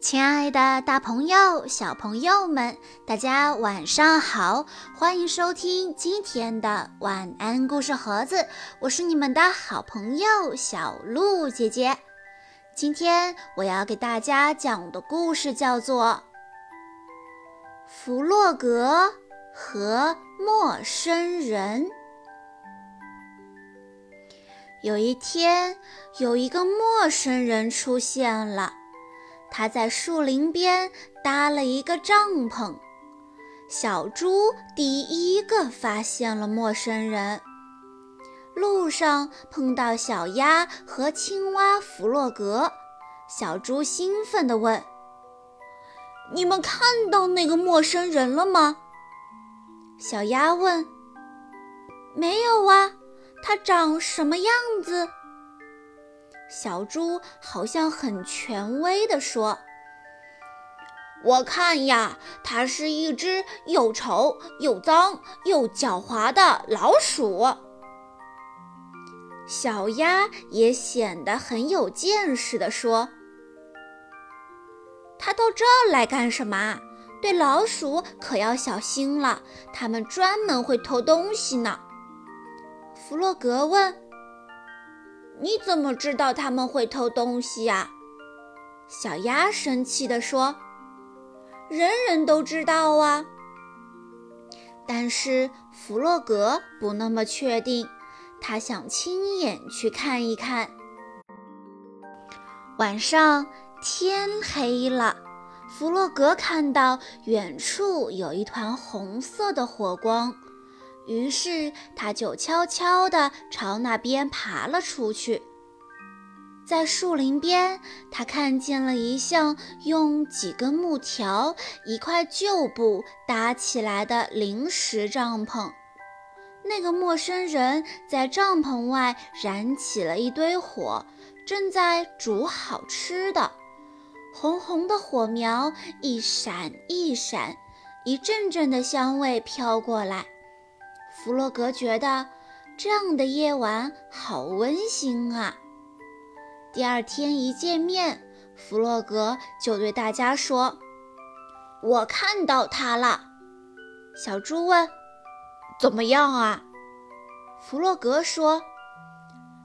亲爱的，大朋友、小朋友们，大家晚上好！欢迎收听今天的晚安故事盒子，我是你们的好朋友小鹿姐姐。今天我要给大家讲的故事叫做《弗洛格和陌生人》。有一天，有一个陌生人出现了。他在树林边搭了一个帐篷。小猪第一个发现了陌生人。路上碰到小鸭和青蛙弗洛格，小猪兴奋地问：“你们看到那个陌生人了吗？”小鸭问：“没有啊，他长什么样子？”小猪好像很权威地说：“我看呀，它是一只又丑又脏又狡猾的老鼠。”小鸭也显得很有见识地说：“它到这儿来干什么？对老鼠可要小心了，它们专门会偷东西呢。”弗洛格问。你怎么知道他们会偷东西呀？小鸭生气地说：“人人都知道啊。”但是弗洛格不那么确定，他想亲眼去看一看。晚上天黑了，弗洛格看到远处有一团红色的火光。于是他就悄悄地朝那边爬了出去。在树林边，他看见了一项用几根木条、一块旧布搭起来的临时帐篷。那个陌生人在帐篷外燃起了一堆火，正在煮好吃的。红红的火苗一闪一闪，一阵阵的香味飘过来。弗洛格觉得这样的夜晚好温馨啊！第二天一见面，弗洛格就对大家说：“我看到他了。”小猪问：“怎么样啊？”弗洛格说：“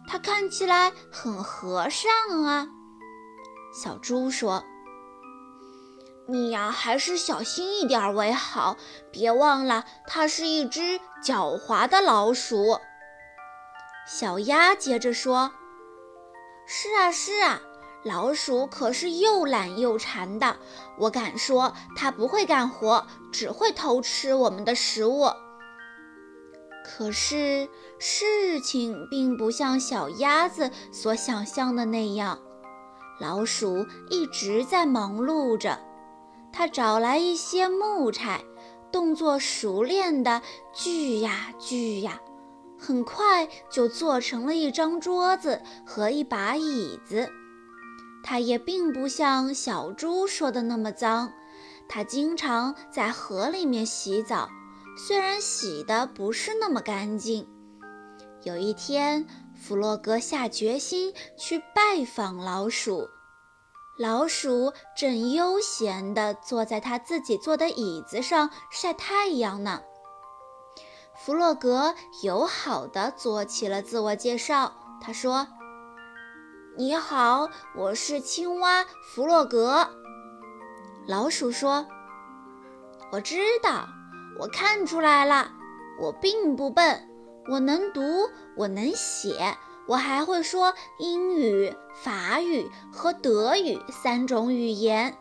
他看起来很和善啊。”小猪说。你呀，还是小心一点为好。别忘了，它是一只狡猾的老鼠。小鸭接着说：“是啊，是啊，老鼠可是又懒又馋的。我敢说，它不会干活，只会偷吃我们的食物。”可是事情并不像小鸭子所想象的那样，老鼠一直在忙碌着。他找来一些木柴，动作熟练地锯呀锯呀，很快就做成了一张桌子和一把椅子。他也并不像小猪说的那么脏，他经常在河里面洗澡，虽然洗的不是那么干净。有一天，弗洛格下决心去拜访老鼠。老鼠正悠闲地坐在他自己坐的椅子上晒太阳呢。弗洛格友好地做起了自我介绍。他说：“你好，我是青蛙弗洛格。”老鼠说：“我知道，我看出来了，我并不笨，我能读，我能写。”我还会说英语、法语和德语三种语言。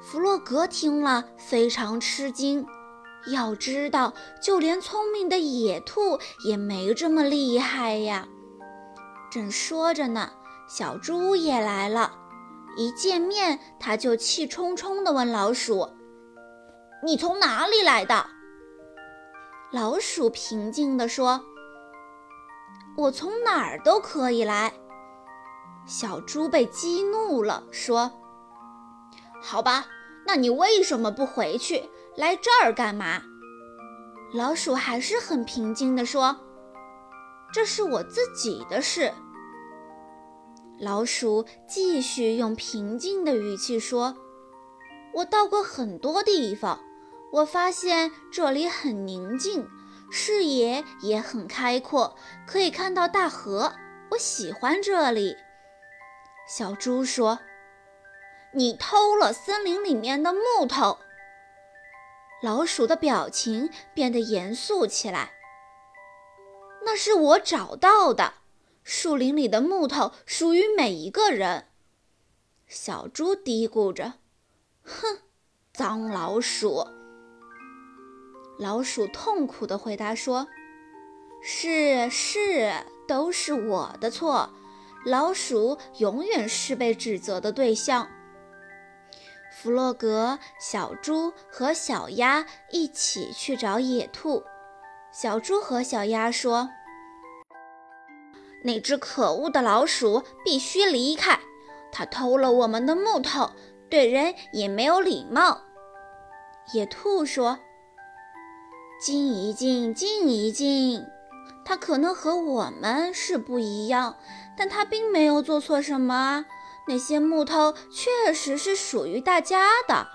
弗洛格听了非常吃惊，要知道，就连聪明的野兔也没这么厉害呀。正说着呢，小猪也来了。一见面，他就气冲冲地问老鼠：“你从哪里来的？”老鼠平静地说。我从哪儿都可以来。小猪被激怒了，说：“好吧，那你为什么不回去？来这儿干嘛？”老鼠还是很平静地说：“这是我自己的事。”老鼠继续用平静的语气说：“我到过很多地方，我发现这里很宁静，视野也很开阔，可以看到大河。我喜欢这里。”小猪说：“你偷了森林里面的木头。”老鼠的表情变得严肃起来。那是我找到的，树林里的木头属于每一个人。小猪嘀咕着：“哼，脏老鼠！”老鼠痛苦地回答说：“是是，都是我的错。老鼠永远是被指责的对象。”弗洛格、小猪和小鸭一起去找野兔。小猪和小鸭说：“那只可恶的老鼠必须离开，它偷了我们的木头，对人也没有礼貌。”野兔说：“静一静，静一静。他可能和我们是不一样，但他并没有做错什么。那些木头确实是属于大家的。”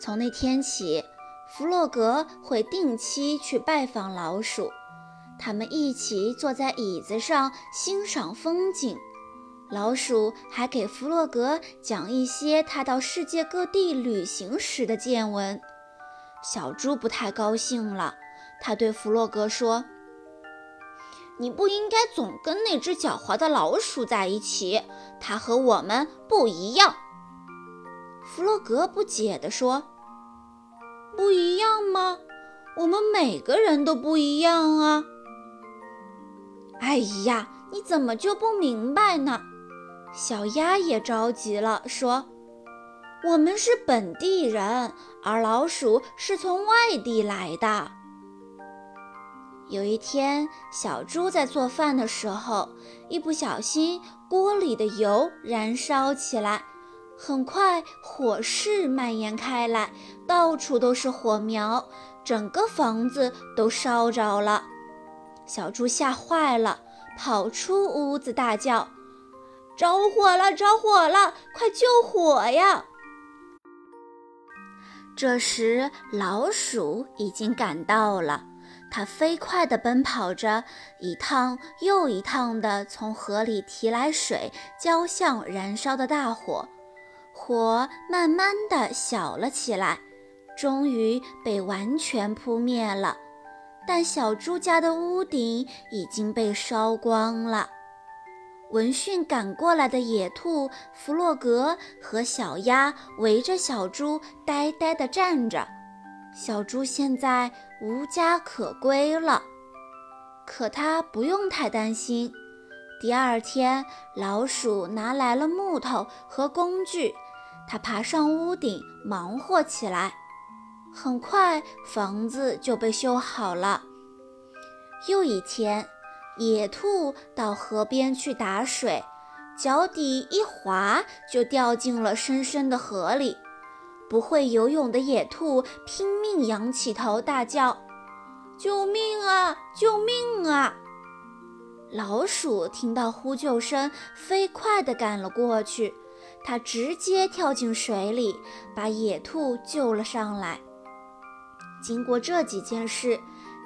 从那天起。弗洛格会定期去拜访老鼠，他们一起坐在椅子上欣赏风景。老鼠还给弗洛格讲一些他到世界各地旅行时的见闻。小猪不太高兴了，他对弗洛格说：“你不应该总跟那只狡猾的老鼠在一起，它和我们不一样。”弗洛格不解地说。不一样吗？我们每个人都不一样啊！哎呀，你怎么就不明白呢？小鸭也着急了，说：“我们是本地人，而老鼠是从外地来的。”有一天，小猪在做饭的时候，一不小心，锅里的油燃烧起来。很快，火势蔓延开来，到处都是火苗，整个房子都烧着了。小猪吓坏了，跑出屋子，大叫：“着火了！着火了！快救火呀！”这时，老鼠已经赶到了，它飞快地奔跑着，一趟又一趟地从河里提来水，浇向燃烧的大火。火慢慢的小了起来，终于被完全扑灭了。但小猪家的屋顶已经被烧光了。闻讯赶过来的野兔弗洛格和小鸭围着小猪呆呆地站着。小猪现在无家可归了，可它不用太担心。第二天，老鼠拿来了木头和工具。他爬上屋顶，忙活起来。很快，房子就被修好了。又一天，野兔到河边去打水，脚底一滑，就掉进了深深的河里。不会游泳的野兔拼命仰起头，大叫：“救命啊！救命啊！”老鼠听到呼救声，飞快地赶了过去。它直接跳进水里，把野兔救了上来。经过这几件事，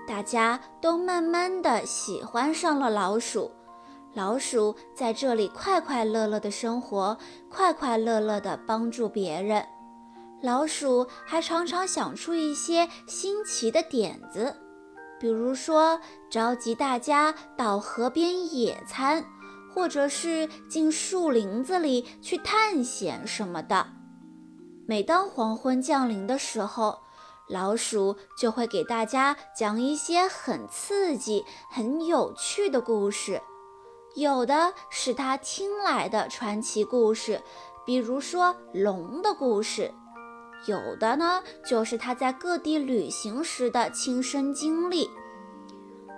大家都慢慢的喜欢上了老鼠。老鼠在这里快快乐乐的生活，快快乐乐的帮助别人。老鼠还常常想出一些新奇的点子，比如说召集大家到河边野餐。或者是进树林子里去探险什么的。每当黄昏降临的时候，老鼠就会给大家讲一些很刺激、很有趣的故事。有的是他听来的传奇故事，比如说龙的故事；有的呢，就是他在各地旅行时的亲身经历。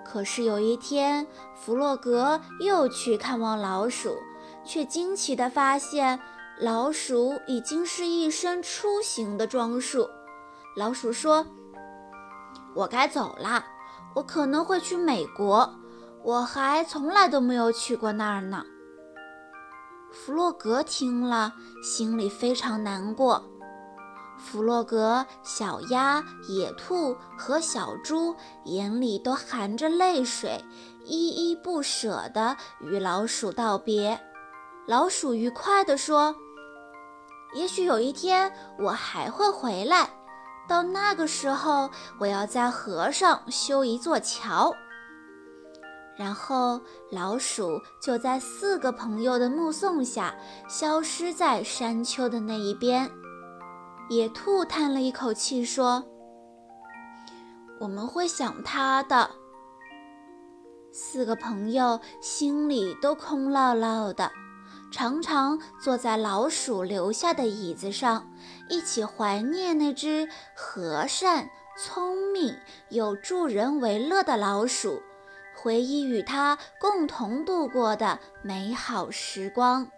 可是有一天，弗洛格又去看望老鼠，却惊奇地发现，老鼠已经是一身出行的装束。老鼠说：“我该走了，我可能会去美国，我还从来都没有去过那儿呢。”弗洛格听了，心里非常难过。弗洛格、小鸭、野兔和小猪眼里都含着泪水，依依不舍地与老鼠道别。老鼠愉快地说：“也许有一天我还会回来，到那个时候，我要在河上修一座桥。”然后，老鼠就在四个朋友的目送下，消失在山丘的那一边。野兔叹了一口气说：“我们会想他的。”四个朋友心里都空落落的，常常坐在老鼠留下的椅子上，一起怀念那只和善、聪明又助人为乐的老鼠。回忆与它共同度过的美好时光。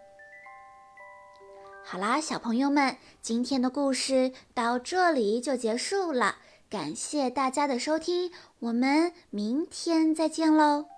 好啦，小朋友们，今天的故事到这里就结束了，感谢大家的收听，我们明天再见喽。